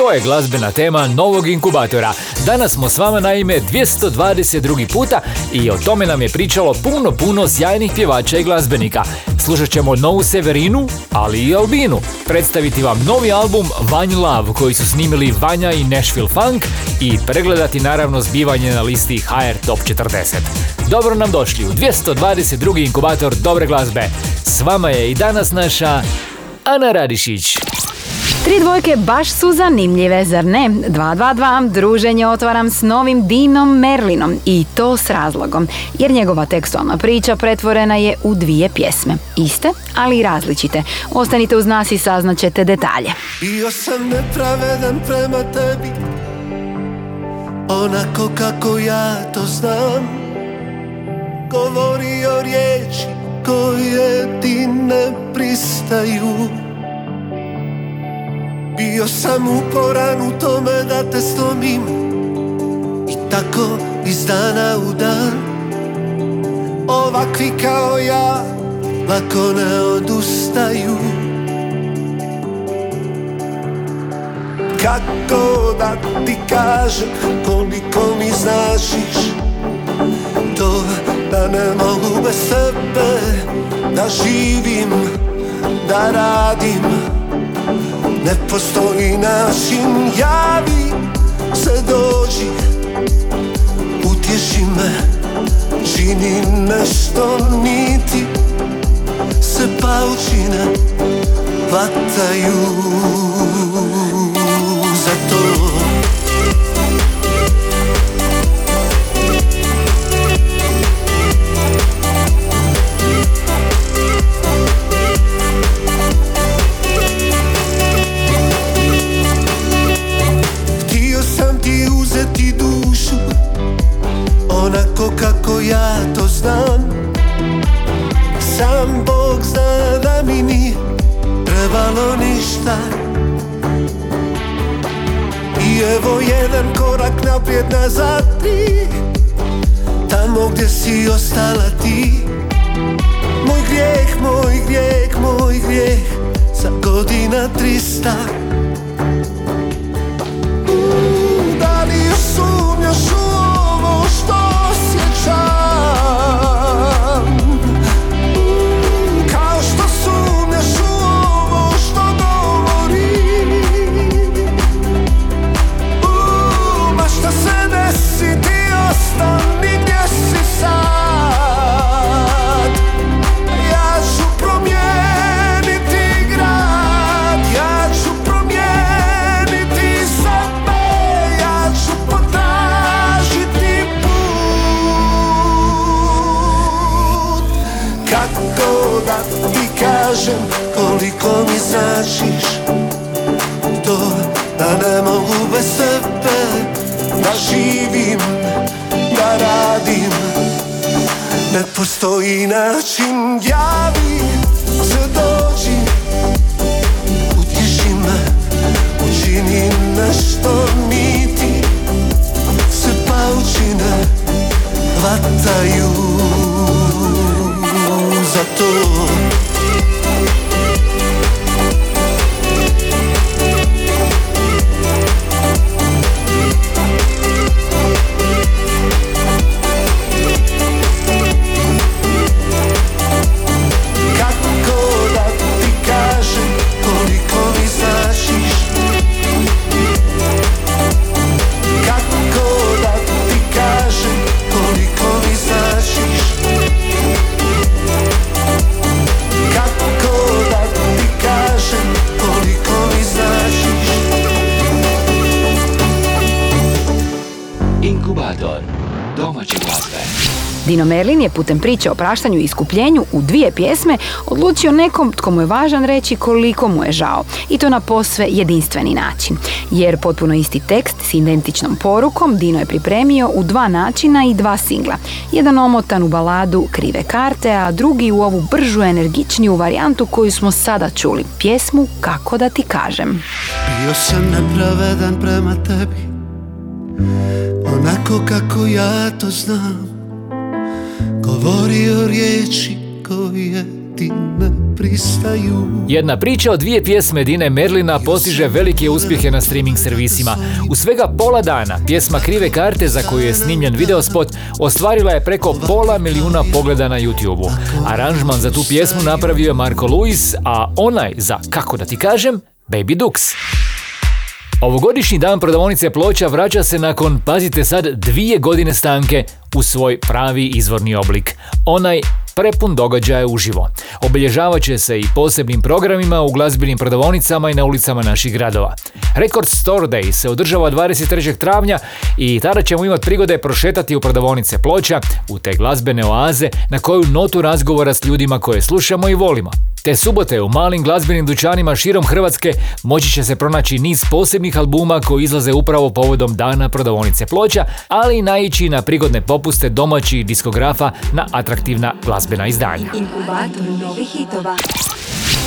To je glazbena tema novog inkubatora. Danas smo s vama naime 222. puta i o tome nam je pričalo puno, puno sjajnih pjevača i glazbenika. Slušat ćemo novu Severinu, ali i Albinu. Predstaviti vam novi album Vanj Love koji su snimili Vanja i Nashville Funk i pregledati naravno zbivanje na listi HR Top 40. Dobro nam došli u 222. inkubator dobre glazbe. S vama je i danas naša Ana Radišić. Tri dvojke baš su zanimljive, zar ne? 222, druženje otvaram s novim Dinom Merlinom i to s razlogom, jer njegova tekstualna priča pretvorena je u dvije pjesme. Iste, ali i različite. Ostanite uz nas i saznaćete detalje. Bio sam nepravedan prema tebi Onako kako ja to znam Govorio riječi koje ti ne pristaju Bio sam uporan u tome da te slomim. I tako iz dana u dan. Ovakvi kao ja lako ne odustaju. Kako da ti kažem koliko mi značiš To da ne mogu bez tebe Da živim, da radim Ne postoji način Javi se dođi. Utješi me Čini nešto niti Se paučine Vataju. Za to postoji način javi se dođi. Utješi me, učini nešto niti Se paučine vataju Dino Merlin je putem priče o praštanju i iskupljenju u dvije pjesme odlučio nekom tko mu je važan reći koliko mu je žao. I to na posve jedinstveni način. Jer potpuno isti tekst s identičnom porukom Dino je pripremio u dva načina i dva singla. Jedan omotan u baladu Krive karte, a drugi u ovu bržu, energičniju varijantu koju smo sada čuli. Pjesmu Kako da ti kažem. Bio sam nepravedan prema tebi Onako kako ja to znam Govorio riječi koje ti ne pristaju Jedna priča o dvije pjesme Dine Merlina postiže velike uspjehe na streaming servisima. U svega pola dana pjesma Krive karte za koju je snimljen videospot ostvarila je preko pola milijuna pogleda na YouTube-u. Aranžman za tu pjesmu napravio je Marko Luis, a onaj za Kako da ti kažem, Baby Dux. Ovogodišnji dan prodavonice ploča vraća se nakon, pazite sad, dvije godine stanke u svoj pravi izvorni oblik. Onaj prepun događaja uživo. Obilježavat će se i posebnim programima u glazbenim prodavonicama i na ulicama naših gradova. Record Store Day se održava 23. travnja i tada ćemo imati prigode prošetati u prodavonice ploča, u te glazbene oaze na koju notu razgovora s ljudima koje slušamo i volimo. Te subote u malim glazbenim dućanima širom Hrvatske moći će se pronaći niz posebnih albuma koji izlaze upravo povodom dana prodavonice ploča, ali i naići na prigodne popuste domaćih diskografa na atraktivna glazbena izdanja. Inkubator novih hitova.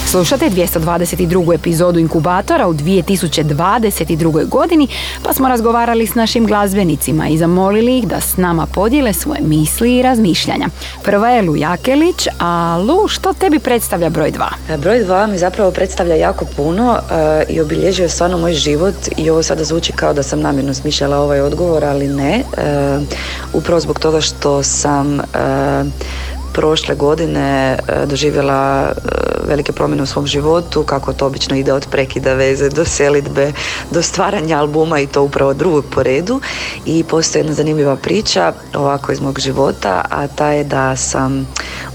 Slušate 222. epizodu Inkubatora u 2022. godini, pa smo razgovarali s našim glazbenicima i zamolili ih da s nama podijele svoje misli i razmišljanja. Prva je Lu Jakelić, a Lu, što tebi predstavlja broj 2? Broj 2 mi zapravo predstavlja jako puno e, i obilježio je stvarno moj život i ovo sada zvuči kao da sam namjerno smišljala ovaj odgovor, ali ne. E, upravo zbog toga što sam e, prošle godine e, doživjela e, velike promjene u svom životu, kako to obično ide od prekida veze do selitbe, do stvaranja albuma i to upravo drugog po redu. I postoji jedna zanimljiva priča ovako iz mog života, a ta je da sam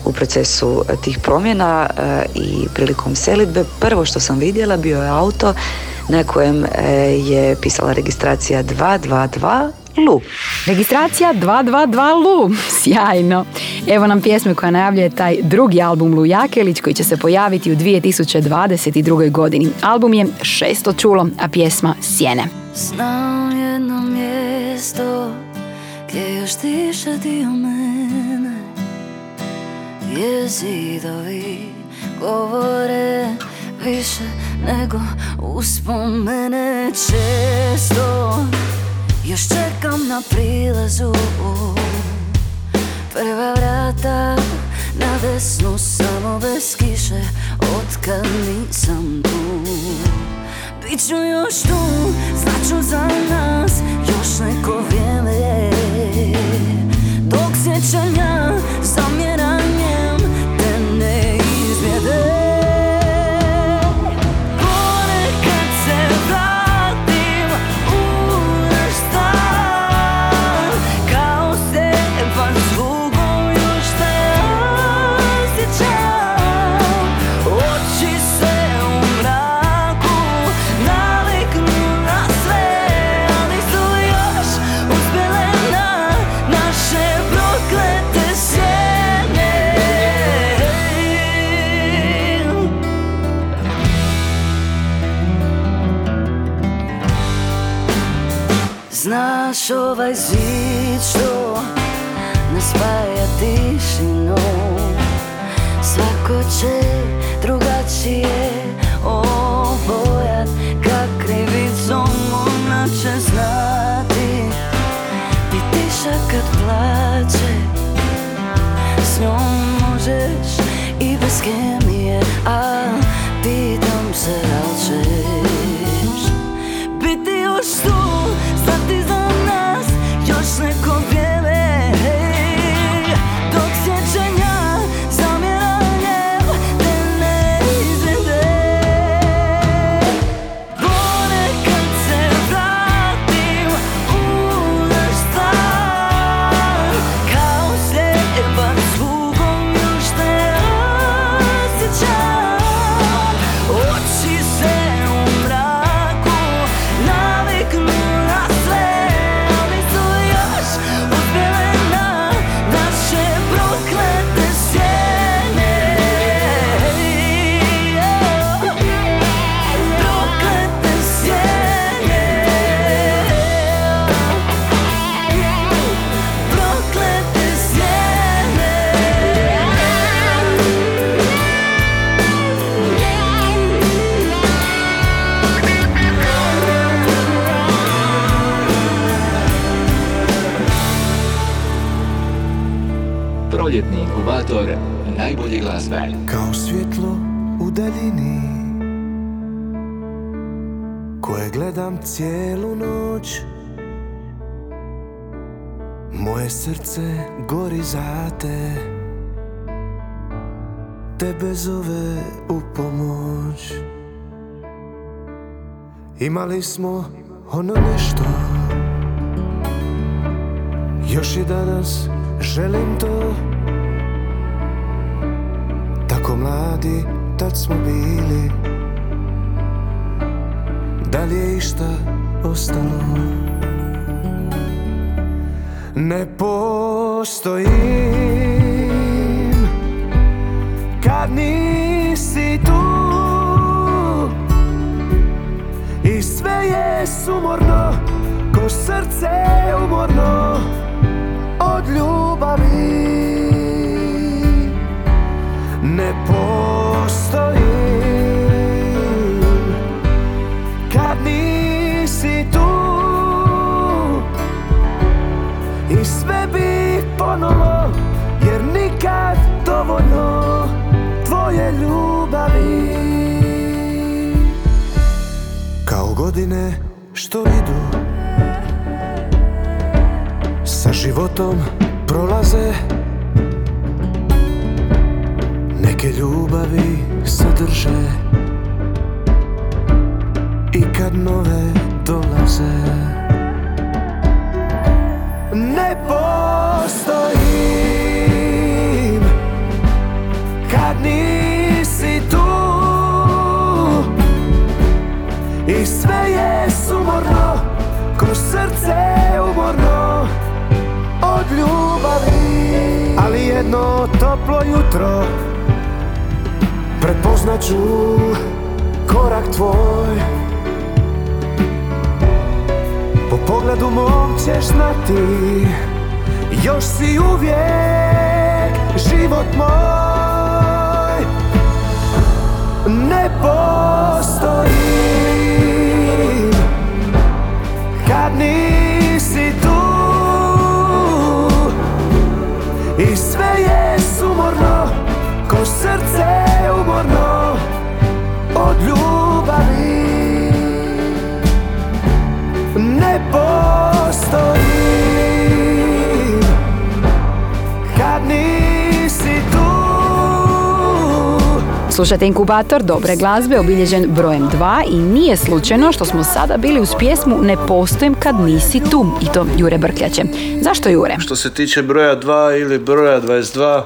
u procesu tih promjena e, i prilikom selitbe prvo što sam vidjela bio je auto na kojem je pisala registracija 222 Lu. Registracija 222 Lu. Sjajno. Evo nam pjesme koja najavljuje taj drugi album Lu Jakelić koji će se pojaviti u 2022. godini. Album je šesto čulo, a pjesma Sjene. Znam jedno mjesto gdje još diše dio mene Gdje zidovi govore više nego uspomene često još čekam na prilazu. Prva vrata na desnu Samo bez kiše Otkad nisam tu. Biću još tu Znaću za nas Još neko vrijeme je. Dok sjećanja Zamjeranjem srce gori za te. Tebe zove u pomoć. Imali smo ono nešto. Još i danas želim to. Tako mladi tad smo bili. Da li je išta ostalo Ne postojim. Kad nisi tu I sve je sumorno Ko srce umorno Od ljubavi. Ne postojim. Kad nisi tu ponovo Jer nikad dovoljno Tvoje ljubavi. Kao godine što idu Sa životom prolaze. Neke ljubavi se drže I kad nove dolaze Ne postojim. Kad nisi tu I sve je sumorno Ko srce umorno Od ljubavi. Ali jedno toplo jutro Prepoznat korak tvoj Po pogledu mom ćeš znati Još si uvijek život moj. Ne postojim Kad nisi tu I sve je sumorno Ko srce umorno Od ljubavi postojim Kad nisi tu Slušajte inkubator dobre glazbe obilježen brojem 2 i nije slučajno što smo sada bili uz pjesmu Ne postojim kad nisi tu i to Jure Brkljače. Zašto Jure? Što se tiče broja 2 ili broja 22,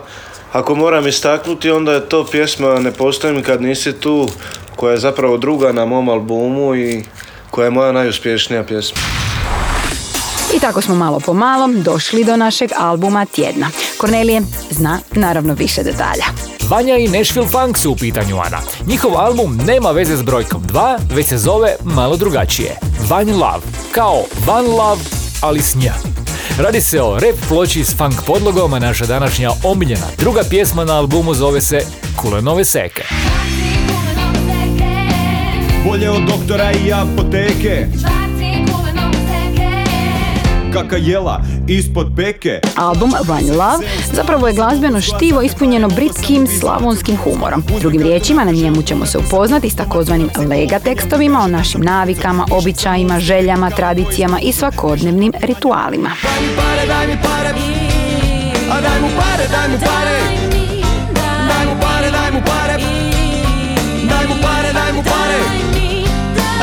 ako moram istaknuti, onda je to pjesma Ne postojim kad nisi tu, koja je zapravo druga na mom albumu i koja je moja najuspješnija pjesma. Tako smo malo po malo došli do našeg albuma tjedna. Kornelije zna naravno više detalja. Vanja i Nashville Funk su u pitanju, Ana. Njihov album nema veze s brojkom 2, već se zove malo drugačije. Vanja Love, kao Van Love, ali s nja. Radi se o rap ploči s funk podlogom, a naša današnja omiljena druga pjesma na albumu zove se Kulenove seke. Bolje od doktora i apoteke Kaka jela ispod peke. Album One Love zapravo je glazbeno štivo ispunjeno britskim slavonskim humorom. Drugim riječima, na njemu ćemo se upoznati s takozvanim lega tekstovima o našim navikama, običajima, željama, tradicijama i svakodnevnim ritualima. Pare, daj mi pare. A daj mu pare, daj mu pare. Daj mu pare, daj mu pare. Daj mu pare, daj mu pare.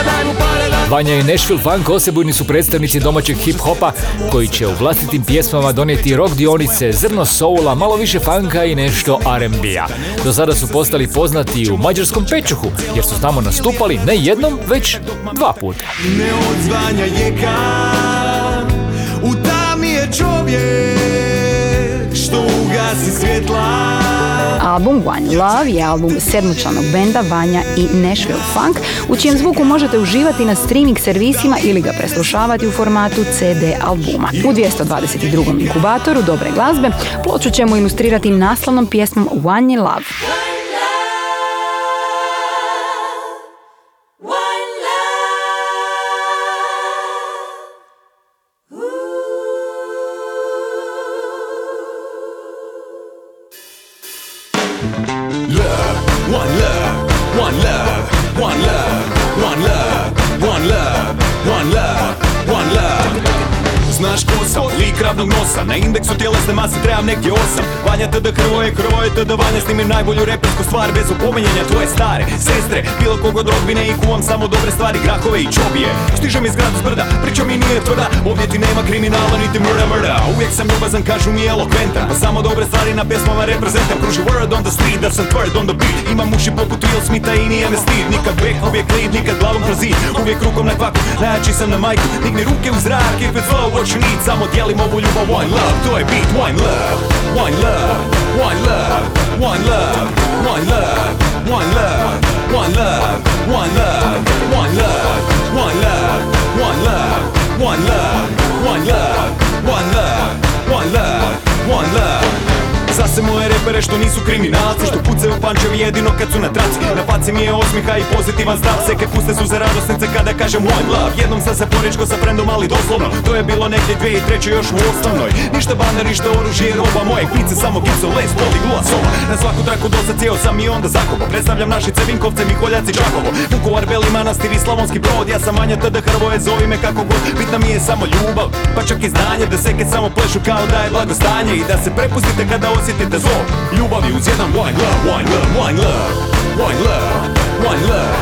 Daj mu pare, daj Vanja i Nashville Funk osebujni su predstavnici domaćeg hip-hopa koji će u vlastitim pjesmama donijeti rock dionice, zrno soula, malo više funka i nešto R&B-a. Do sada su postali poznati u mađarskom pečuhu jer su tamo nastupali ne jednom, već dva puta. Ne odzvanja jeka U tami je čovjek Što ugasi svjetla Album One Love je album sedmočlanog benda Vanja i Nashville Funk, u čijem zvuku možete uživati na streaming servisima ili ga preslušavati u formatu CD albuma. U 222. inkubatoru dobre glazbe ploču ćemo ilustrirati naslovnom pjesmom One Love. 내 곁. Hrvoje, Hrvoje tada Vanja Snimim najbolju repersku stvar bez opominjanja tvoje stare Sestre, bilo kogo od rodbine i kuvam samo dobre stvari Grahove i čobije. Stižem iz grada s brda, priča mi nije tvrda. Ovdje ti nema kriminala niti mrda mrda. Uvijek sam ljubazan, kažu mi elokventan. Pa samo dobre stvari na pjesmama reprezentam. Kruži word on the street, da sam tvrd on the beat. Imam uši poput Will Smitha i nije me stid Nikad back, uvijek lead, nikad glavom kroz zid. Uvijek rukom na kvaku, najjači sam na majku. Digni ruke u zrak, if it's love what you need. Samo dijelim ovu ljubav, one love, to je beat One love, one love, one love, one love, one love, one love, one love, one love, one love, one love, one love, one love, one love, one love, one love, one love Zase moje repere što nisu kriminalci Što pucaju pančevi jedino kad su na traci. Na faci mi je osmiha i pozitivan stav Seke puste su za radosnice kada kažem one love Jednom sam se poričko sa frendom ali doslovno. To je bilo negdje dvije i treće još u osnovnoj. Ništa baner, ništa oružje, roba Moje pice samo gipso, les, poli, gula, sova Na svaku traku dosad cijeo sam i onda zakopo. Predstavljam našice, Vinkovce, Miholjac i Čakovo Vukovar, Beli Manastir i Slavonski brod. Ja sam Vanja tada Hrvoje, zovi me kako god. Bitna mi je samo ljubav, pa čak i znanje Da seke samo plešu kao da je blagostanje I da se prepustite kada osjetite zlo Ljubavi uz jedan one love, one love, one love One love, one love,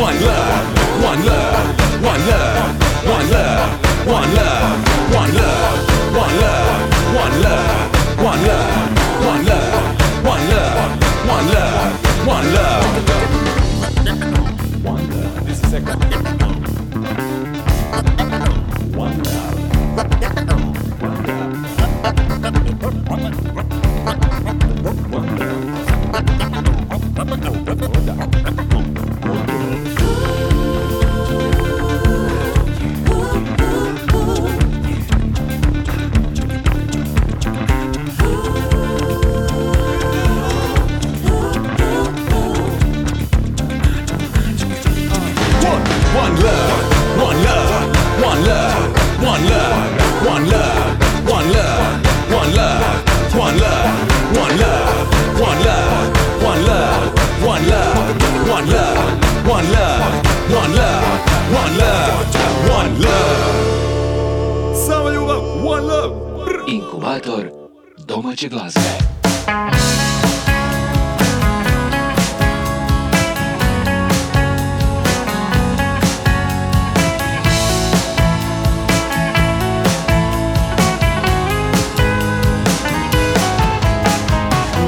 one love One love, one love, one love One love, one love, one love One love, one love, one love One love, one love, one love One love, this is second One love One love, one love, one love, one love, one love, Inkubator domaće glazbe.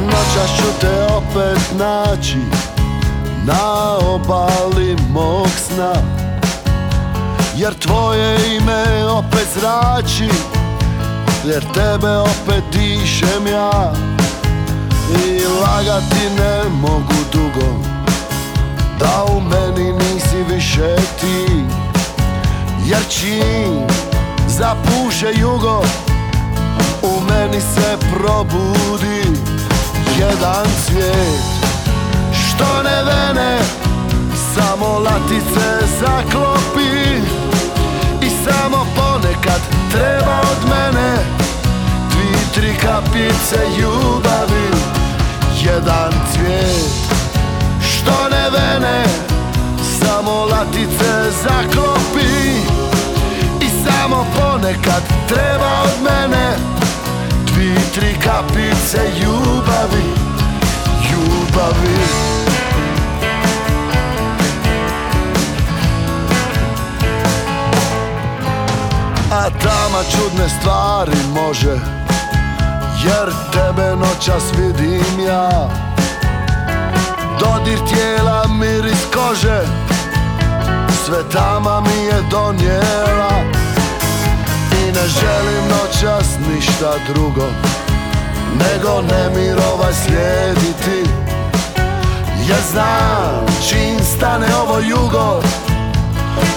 Noćas te opet naći Na obali mog sna Jer tvoje ime opet zrači Jer tebe opet dišem ja. I lagati ne mogu dugo. Da u meni nisi više ti. Jer čim zapuše jugo U meni se probudi jedan cvijet Što ne vene Samo latice zaklopi. I samo ponekad treba od mene. Dvi, tri kapice ljubavi Jedan cvijet. Što ne vene Samo latice zaklopi. I samo ponekad treba od mene. Dvi, tri kapice ljubavi Ljubavi A dama čudne stvari može Jer tebe noćas vidim ja. Dodir tijela, miris kože Sve tama mi je donijela. I ne želim noćas ništa drugo Nego nemir ovaj slijediti. Jer znam čim stane ovo jugo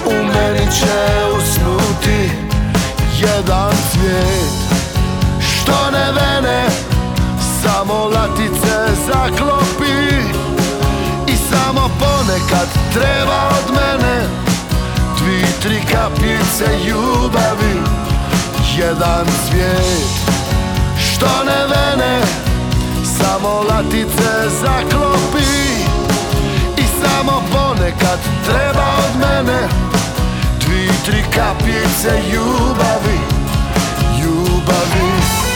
U meni će usnuti jedan cvijet Što ne vene Samo latice zaklopi. I samo ponekad treba od mene Dvi, tri kapljice ljubavi. Jedan cvijet Što ne vene Samo latice zaklopi. I samo ponekad treba od mene svi tri kapljice ljubavi Ljubavi.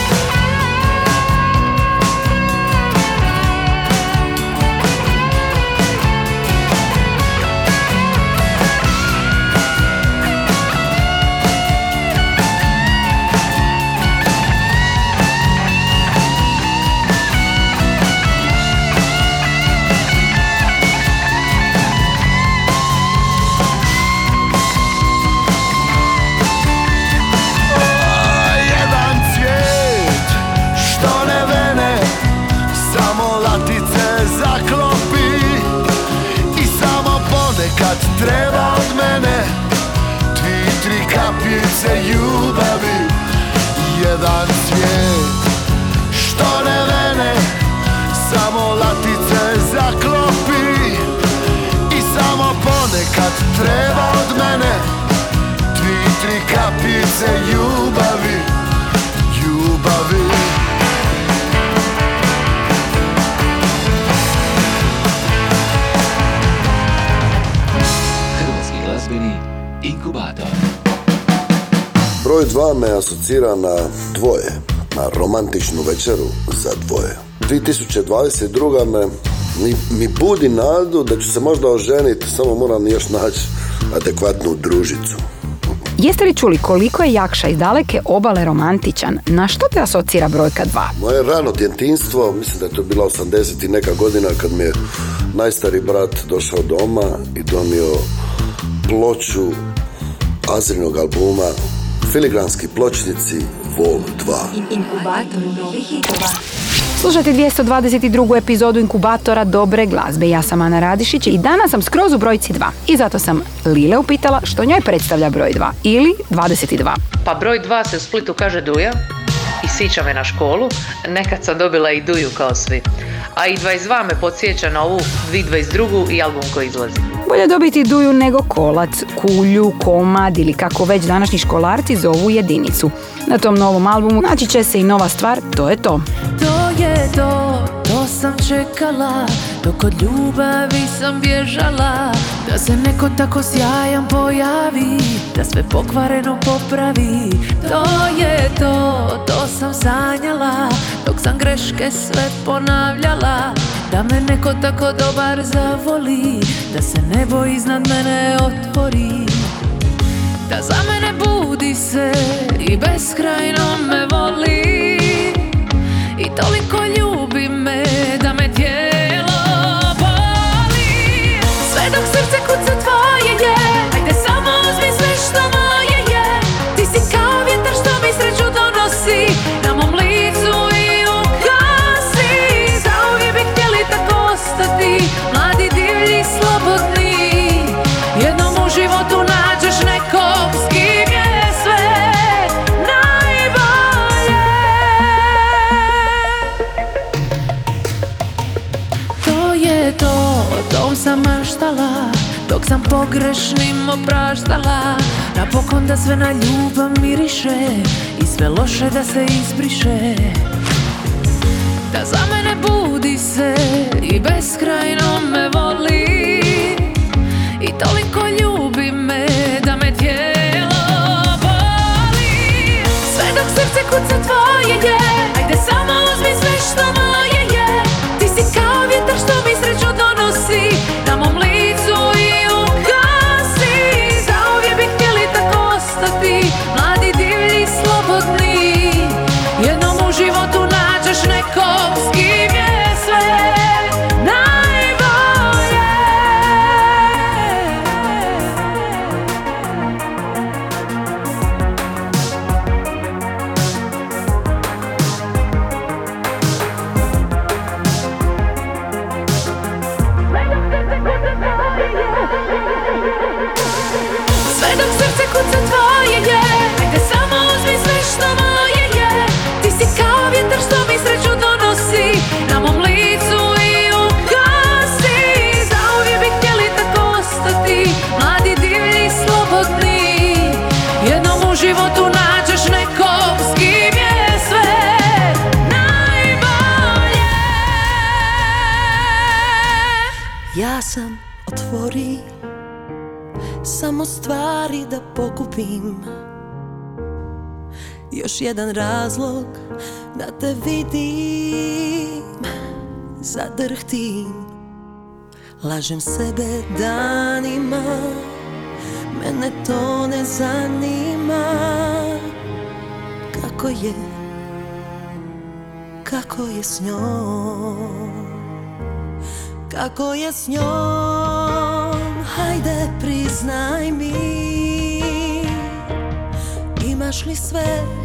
Kapljice ljubavi Jedan Broj dva me asocira na dvoje, na romantičnu večeru za dvoje. 2022. me mi, mi budi nadu da ću se možda oženiti, samo moram još naći adekvatnu družicu. Jeste li čuli koliko je Jakša iz daleke obale romantičan? Na što te asocira brojka 2? Moje rano djetinstvo, mislim da je to bila 80 i neka godina kad mi je najstari brat došao doma i donio ploču Azrinog albuma Filigranski pločnici Vol 2. Inkubator novih hitova. Slušajte 222. epizodu inkubatora dobre glazbe. Ja sam Ana Radišić i danas sam skroz u brojci 2. I zato sam Lile upitala što njoj predstavlja broj 2 ili 22. Pa broj 2 se u Splitu kaže Duja i sića me na školu. Nekad sam dobila i Duju kao svi. A i 22 me podsjeća na ovu 2022 i album koji izlazi. Bolje dobiti duju nego kolac, kulju, komad ili kako već današnji školarci zovu jedinicu. Na tom novom albumu naći će se i nova stvar, to je to. To je to, to sam čekala Dok od ljubavi sam bježala Da se neko tako sjajan pojavi Da sve pokvareno popravi To je to, to sam sanjala Dok sam greške sve ponavljala. Da me neko tako dobar zavoli Da se nebo iznad mene otvori. Da za mene budi se i beskrajno me voli. I toliko ljubi me da me tijelo Dok sam pogrešnim opraštala. Napokon da sve na ljubav miriše I sve loše da se izbriše Da za mene budi se i beskrajno me voli. I toliko ljubi me da me tijelo boli. Sve dok srce kuca tvoje je Ajde samo uzmi sve što moje jedan razlog da te vidim. Zadrhtim. Lažem sebe danima. Mene to ne zanima. Kako je? Kako je s njom? Kako je s njom? Hajde priznaj mi. Imaš li sve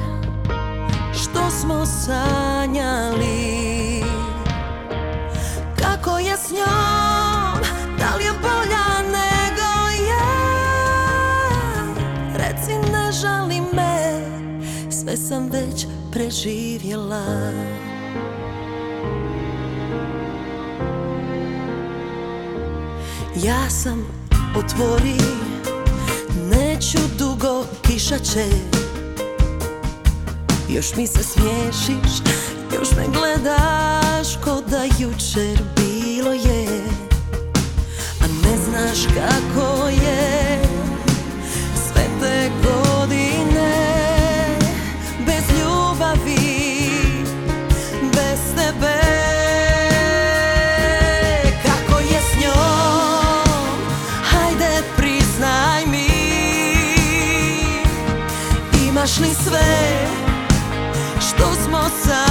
smo sanjali. Kako je s njom? Da li je bolja nego ja Reci ne žalim Sve sam već preživjela. Ja sam otvori Neću dugo, kiša će Još mi se smiješiš Još me gledaš Ko da jučer bilo je. A ne znaš kako je Što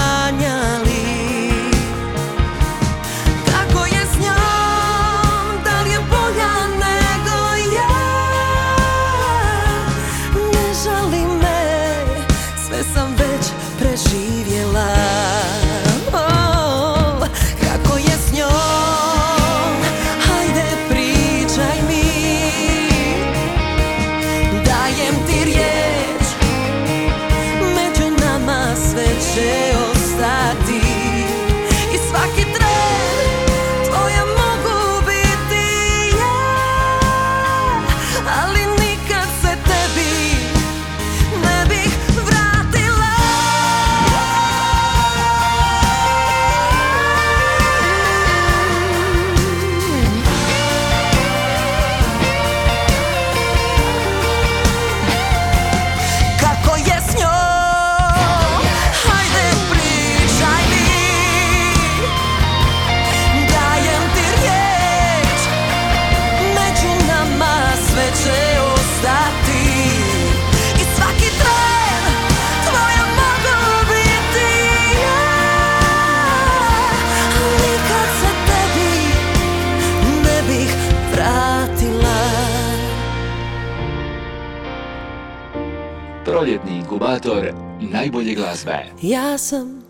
glazbe. Ja sam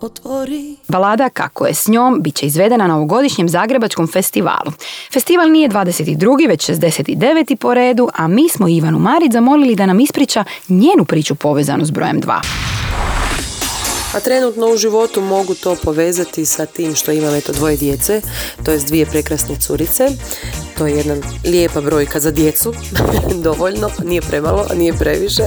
otvori Balada Kako je s njom bit će izvedena na ovogodišnjem Zagrebačkom festivalu. Festival nije 22. već 69. po redu, a mi smo Ivanu Marić zamolili da nam ispriča njenu priču povezanu s brojem 2. A trenutno u životu mogu to povezati sa tim što imam eto dvoje djece, to jest dvije prekrasne curice. To je jedna lijepa brojka za djecu, dovoljno, nije premalo, nije previše.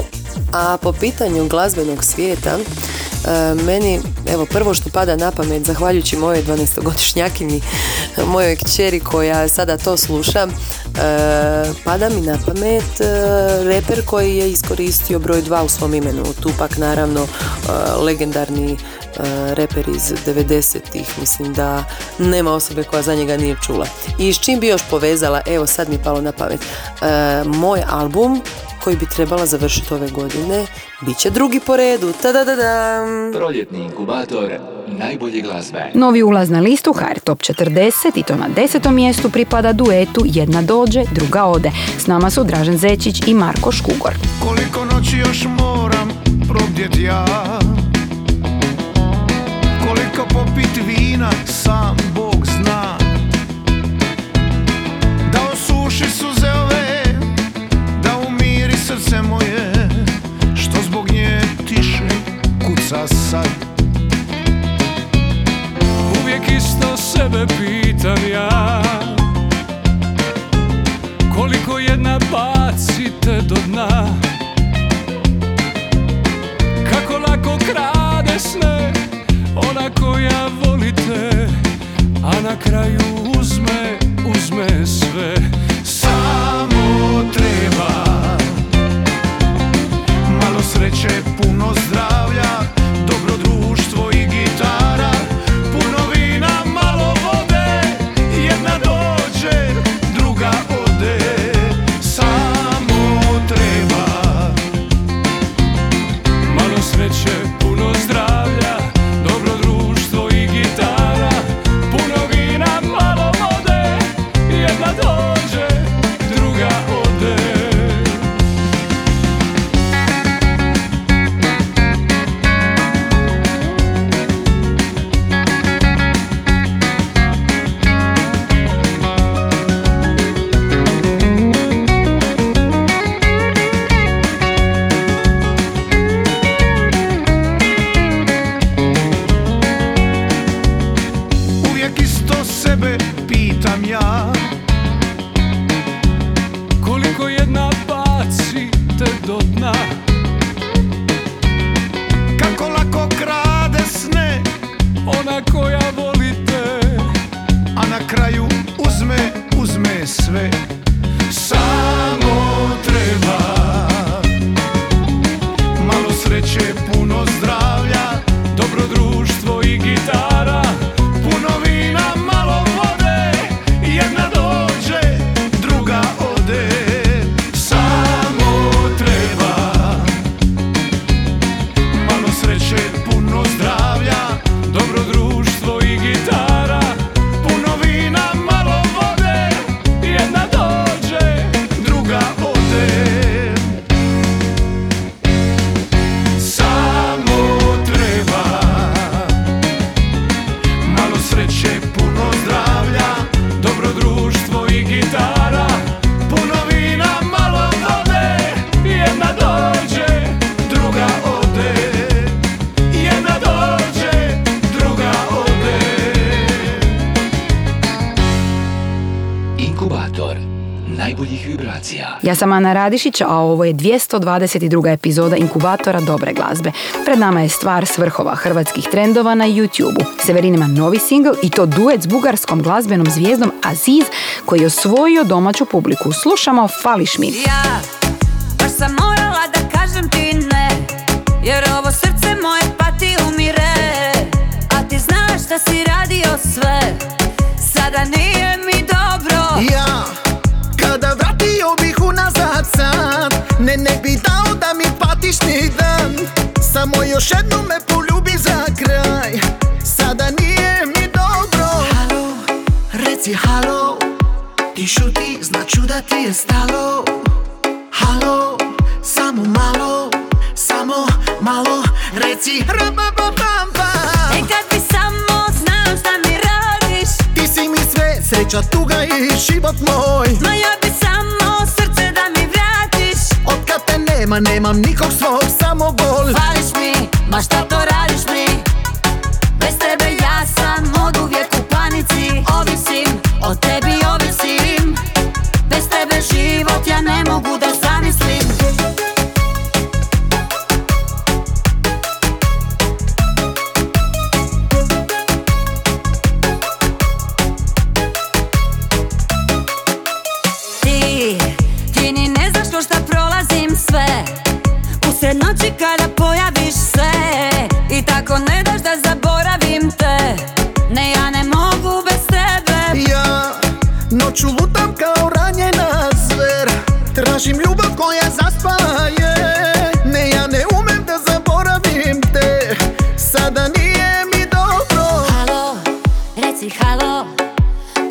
A po pitanju glazbenog svijeta, e, meni, evo, prvo što pada na pamet, zahvaljujući mojoj 12-godišnjakinji, mojoj kćeri koja sada to sluša, e, pada mi na pamet e, reper koji je iskoristio broj 2 u svom imenu. Tupak, naravno, legendarni e, reper iz 90-ih, mislim da nema osobe koja za njega nije čula. I s čim bi još povezala, evo sad mi je palo na pamet, e, moj album koji bi trebala završiti ove godine, bit će drugi po redu. Ta-da-da-dam! Proljetni inkubator najbolje glazbe. Novi ulaz na listu HR Top 40 i to na desetom mjestu pripada duetu Jedna dođe, druga ode. S nama su Dražen Zečić i Marko Škugor. Koliko noći još moram probdjet ja Koliko popit vina sam Bog zna. Da osuši suze ove Da umiri srce moje Što zbog nje tiše kuca sad. Uvijek isto sebe pitam ja. Koliko jedna bacite do dna? Kako lako krade sne Ona koja volite A na kraju uzme, uzme sve sam Ana Radišić, a ovo je 222. epizoda inkubatora dobre glazbe. Pred nama je stvar s vrhova hrvatskih trendova na YouTube-u. Severin ima novi singl i to duet s bugarskom glazbenom zvijezdom Aziz koji je osvojio domaću publiku. Slušamo Fališ mi. Ja, baš sam morala da kažem ti ne Jer ovo srce moje pati umire A ti znaš da si radio sve Sada nije sad Ne, ne bi dao da mi patiš ni dan. Samo još jednom me poljubi za kraj. Sada nije mi dobro. Halo, reci halo. Ti šuti, značu da ti je stalo. Halo, samo malo Samo malo. Reci rabababamba E kad bi samo znao šta mi radiš. Ti si mi sve, sreća, tuga i život moj. Ma ja bi Nema, nemam nikog svog, samo bol Fališ mi, ma šta to radiš mi? Bez tebe ja sam od uvijek u panici. Ovisim, o tebi ovisim. Bez tebe život ja ne mogu da Tražim ljubav koja zaspaje. Ne, ja ne umem da zaboravim te. Sada nije mi dobro. Halo, reci halo.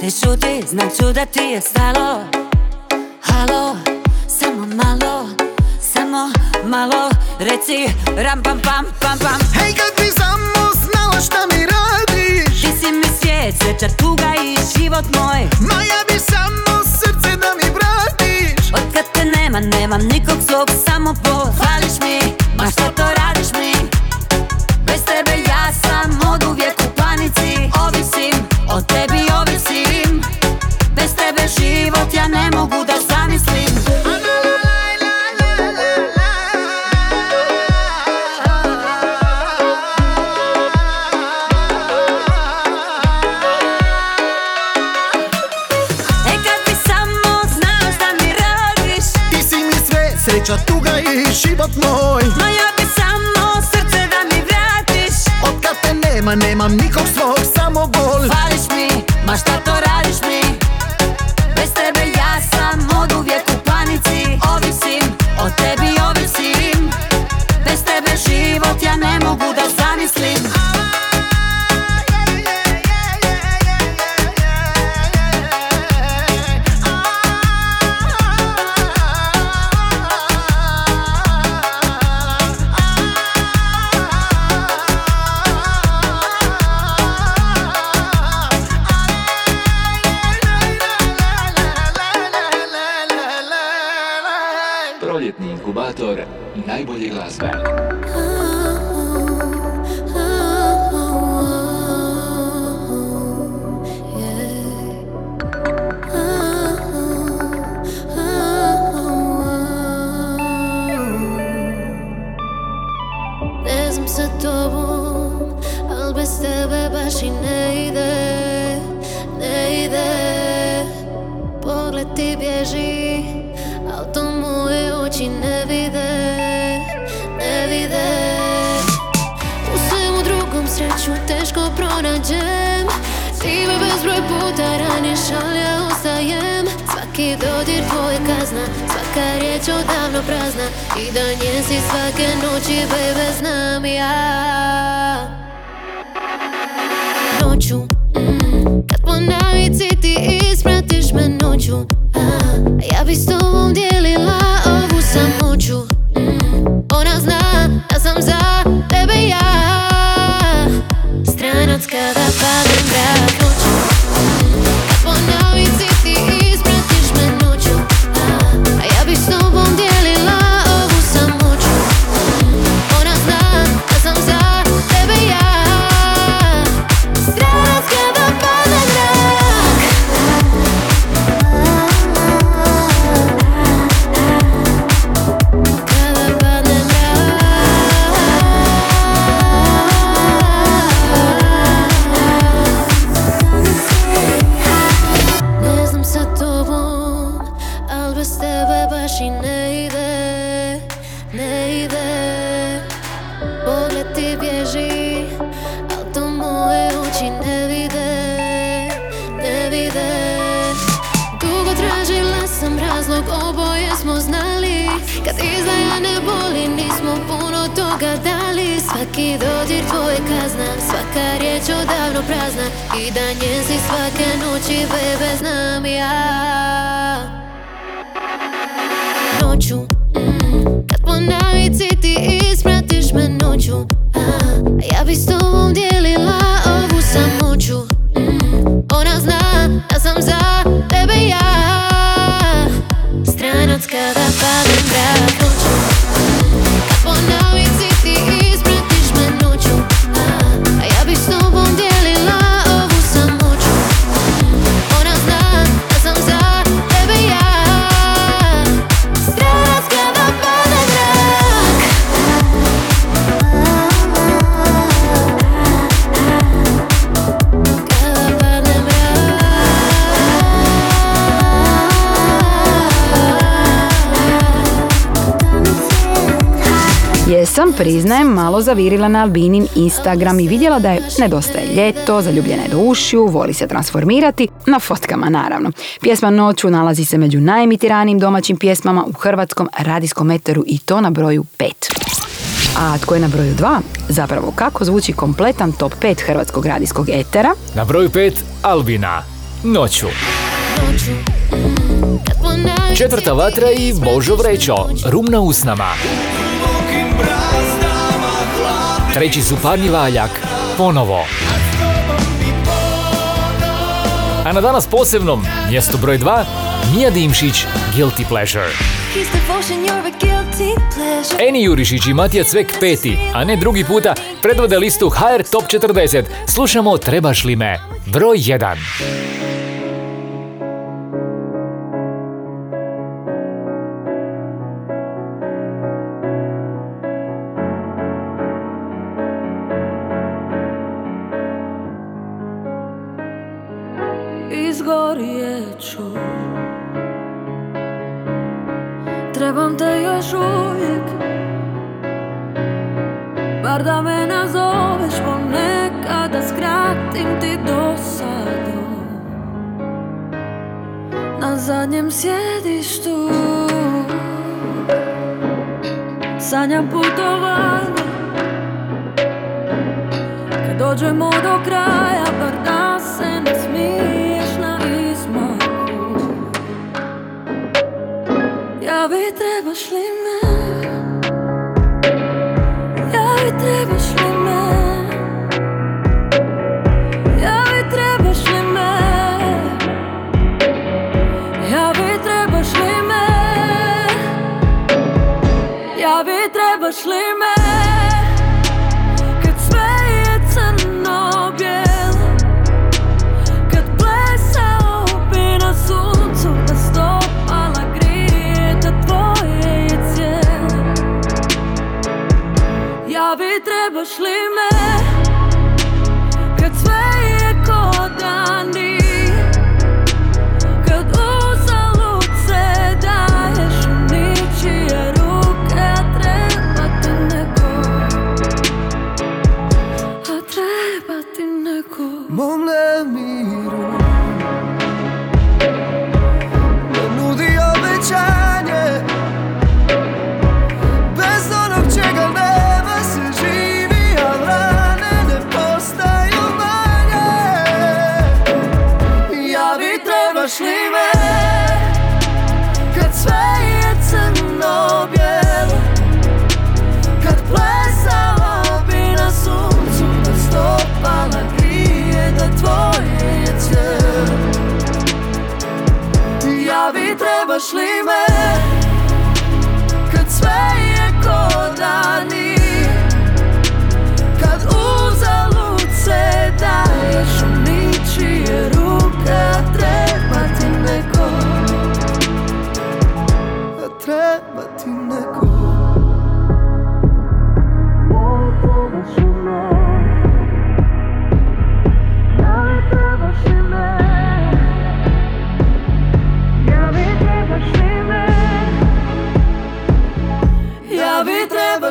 Ti šuti, znači da ti je stalo. Halo, samo malo Samo malo. Reci ram pam pam pam pam. Hej, kad bi samo znala šta mi radiš. Ti si mi svijet, sreća, tuga i život moj. Ma ja bi samo srce da mi vratiš Otkad te nema, nemam nikog svog, samo bol Fališ mi, ma šta to radiš mi? Bez tebe ja sam od uvijek u panici. Ovisim, o tebi ovisim. Bez tebe život ja ne mogu da život moj. Ma ja bi samo srce da mi vratiš. Otkad te nema, nemam nikog svog, samo bol Fališ mi, ma šta to Proljetni inkubator najbolje glazbe. Ne znam sa tobom, al bez tebe baš i ne pronađem Ti me bezbroj puta raniš, ali ja ustajem Svaki dodir tvoj kazna, svaka riječ odavno prazna. I da njesi svake noći, bebe, znam ja. priznajem, malo zavirila na Albinin Instagram i vidjela da je nedostaje ljeto, zaljubljena je do ušiju, voli se transformirati, na fotkama naravno. Pjesma Noću nalazi se među najemitiranijim domaćim pjesmama u hrvatskom radijskom eteru i to na broju 5. A tko je na broju 2? Zapravo kako zvuči kompletan top 5 hrvatskog radijskog etera? Na broju 5 Albina, Noću. Četvrta vatra i Božo Vrećo, Rumna usnama. Treći su parni valjak, ponovo. A na danas posebnom, mjestu broj 2, Mija Dimšić, Guilty Pleasure. Eni Jurišić i Matija Cvek peti, a ne drugi puta, predvode listu HR Top 40. Slušamo Trebaš li me? Broj 1. clear my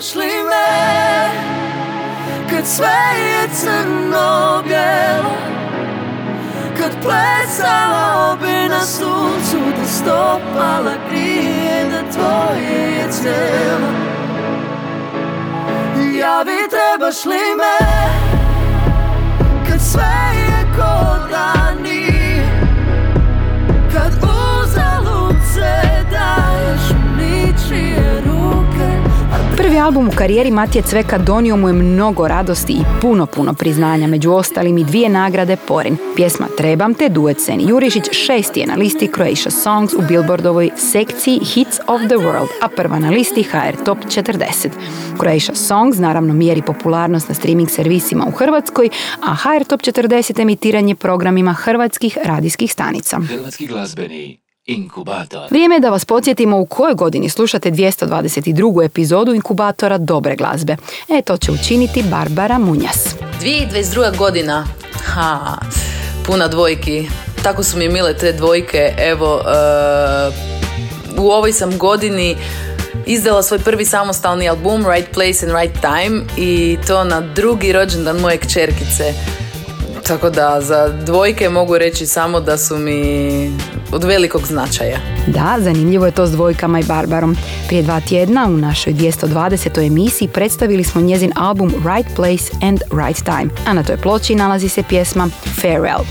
trebaš li me Kad sve je crno bijelo Kad plesala bi na suncu Da stopala grije Da tvoje je cijelo Ja bi trebaš li me Kad sve je Prvi album u karijeri Matije Cveka donio mu je mnogo radosti i puno, puno priznanja, među ostalim i dvije nagrade Porin. Pjesma Trebam te, duet Seni Jurišić, šesti je na listi Croatia Songs u Billboardovoj sekciji Hits of the World, a prva na listi HR Top 40. Croatia Songs naravno mjeri popularnost na streaming servisima u Hrvatskoj, a HR Top 40 emitiranje programima hrvatskih radijskih stanica. Hrvatski glazbeni inkubator. Vrijeme je da vas podsjetimo u kojoj godini slušate 222. epizodu inkubatora dobre glazbe. E, to će učiniti Barbara Munjas. 2022. godina, ha, puna dvojki. Tako su mi mile te dvojke. Evo, e, u ovoj sam godini izdala svoj prvi samostalni album Right Place and Right Time i to na drugi rođendan moje kćerkice. Tako da za dvojke mogu reći samo da su mi od velikog značaja. Da, zanimljivo je to s dvojkama i Barbarom. Prije dva tjedna u našoj 220. emisiji predstavili smo njezin album Right Place and Right Time, a na toj ploči nalazi se pjesma Farewell.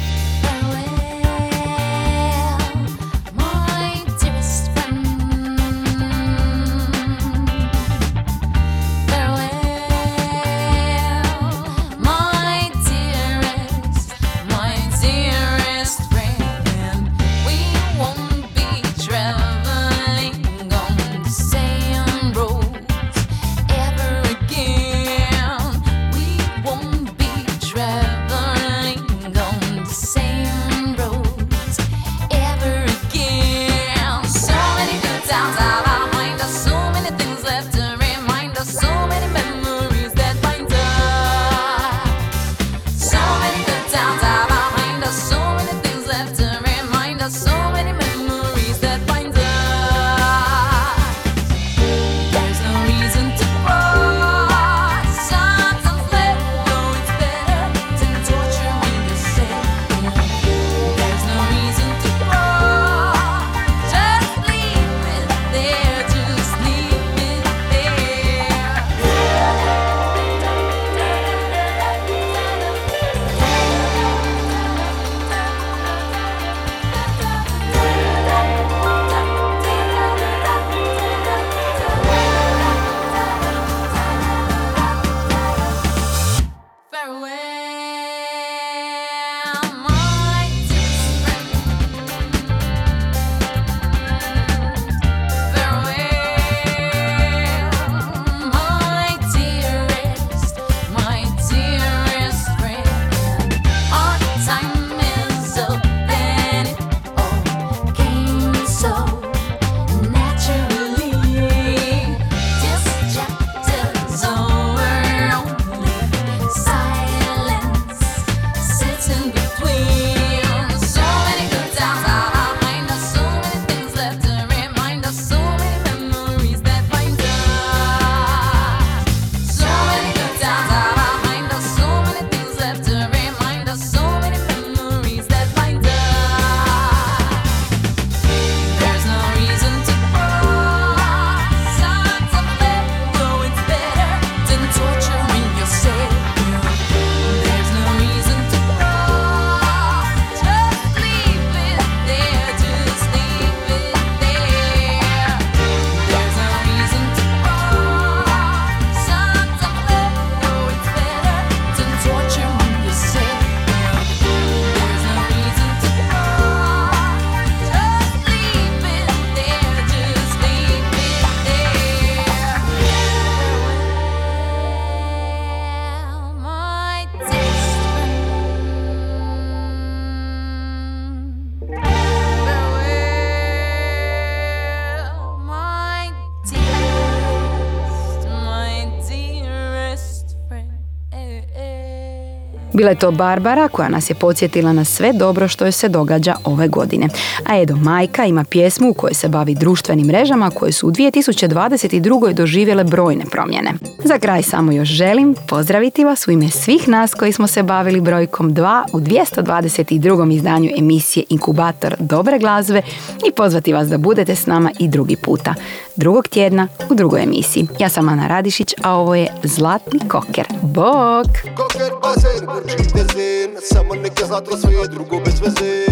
Bila je to Barbara koja nas je podsjetila na sve dobro što joj se događa ove godine. A Edo Majka ima pjesmu u kojoj se bavi društvenim mrežama koje su u 2022. doživjele brojne promjene. Za kraj samo još želim pozdraviti vas u ime svih nas koji smo se bavili brojkom 2 u 222. izdanju emisije Inkubator dobre glazbe i pozvati vas da budete s nama i drugi puta. Drugog tjedna u drugoj emisiji. Ja sam Ana Radišić, a ovo je Zlatni koker. Bok! Koker bazen, Gucci dezen Samo neke zlato sve je drugo bez veze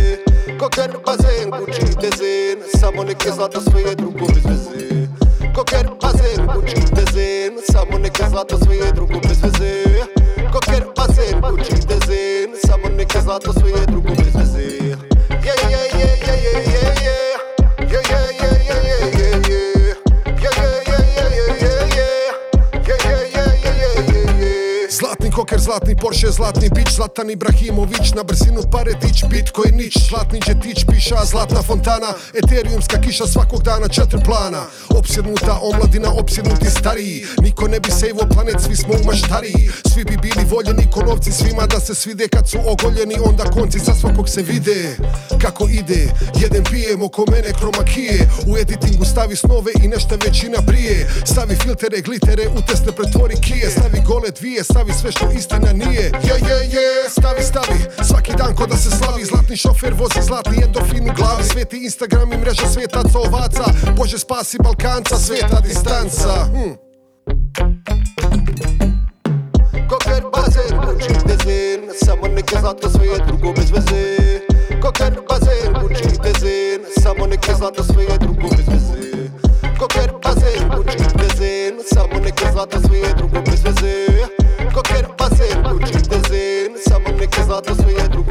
Koker bazen, Gucci dezen Samo neke zlato sve je drugo bez veze Koker bazen, Gucci dezen Samo neke zlato sve je drugo bez veze Koker bazen, Gucci dezen Samo neke zlato sve je drugo bez veze koker, zlatni Porsche, zlatni bić Zlatan Ibrahimović, na brzinu pare tić Bitcoin nić, zlatni džetić Piša, zlatna fontana Ethereumska kiša svakog dana četiri plana. Opsjednuta omladina, opsjednuti stariji Niko ne bi sejvo planet, svi smo u maštariji. Svi bi bili voljeni ko novci svima da se svide Kad su ogoljeni, onda konci sa svakog se vide. Kako ide, jedan pijem oko mene kromakije U editingu stavi snove i nešto većina brije. Stavi filtere, glitere, u teste pretvori kije. Stavi gole dvije, stavi sve što istina nije. Je, je, je, stavi, stavi. Svaki dan ko da se slavi Zlatni šofer vozi zlatni endorfin u glavi. Sveti Instagram i mreža svetaca ovaca Bože spasi Balkanca, sveta distanca. Hm. Koker bazen, Gucci dezen Samo neke zlato sve je drugo bez veze. Koker bazen, Gucci dezen Samo neke zlato sve je drugo bez veze. Koker bazen, Gucci dezen Samo neke zlato sve je drugo bez veze Samo neke zlato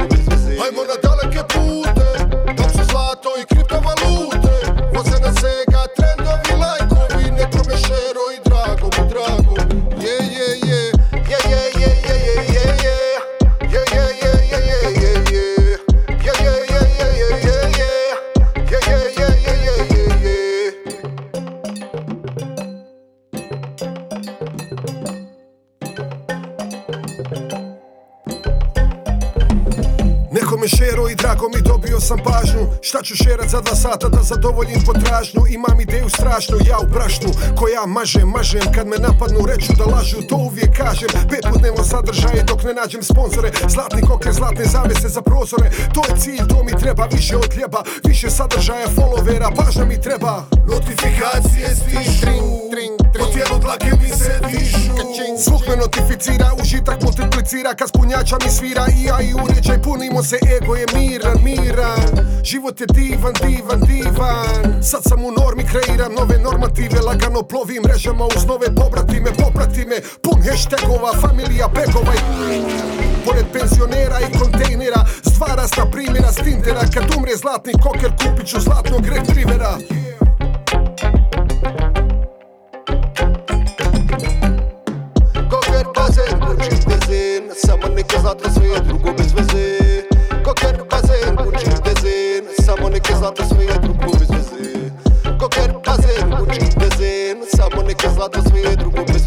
Šta ću šerat za dva sata da zadovoljim potražnju? Imam ideju strašnu, ja u brašnu Koja mažem, mažem. Kad me napadnu reću da lažu, to uvijek kažem. Pet put dnevno sadržaje dok ne nađem sponzore. Zlatni koker, zlatne zavese za prozore. To je cilj, to mi treba više od hljeba Više sadržaja, followera, pažnja mi treba. Notifikacije stižu tijelu dlake mi se dižu? Zvuk me notificira, užitak multiplicira Kad spunjača mi svira. I ja i uređaj Punimo se, ego je miran, miran. Život je divan, divan, divan. Sad sam u normi, kreiram nove normative Lagano plovim mrežama uz nove pobratime Poprati me, pun hashtagova, familija begova i... Pored penzionera i kontejnera S dva rasta primjera s Kad umre zlatni koker kupit ću zlatnog retrivera neke zlato sve je drugo bez veze Koker bazen, Gucci dezen Samo neke zlato sve je drugo bez veze Koker bazen, Gucci dezen Samo neke zlato sve je drugo bez veze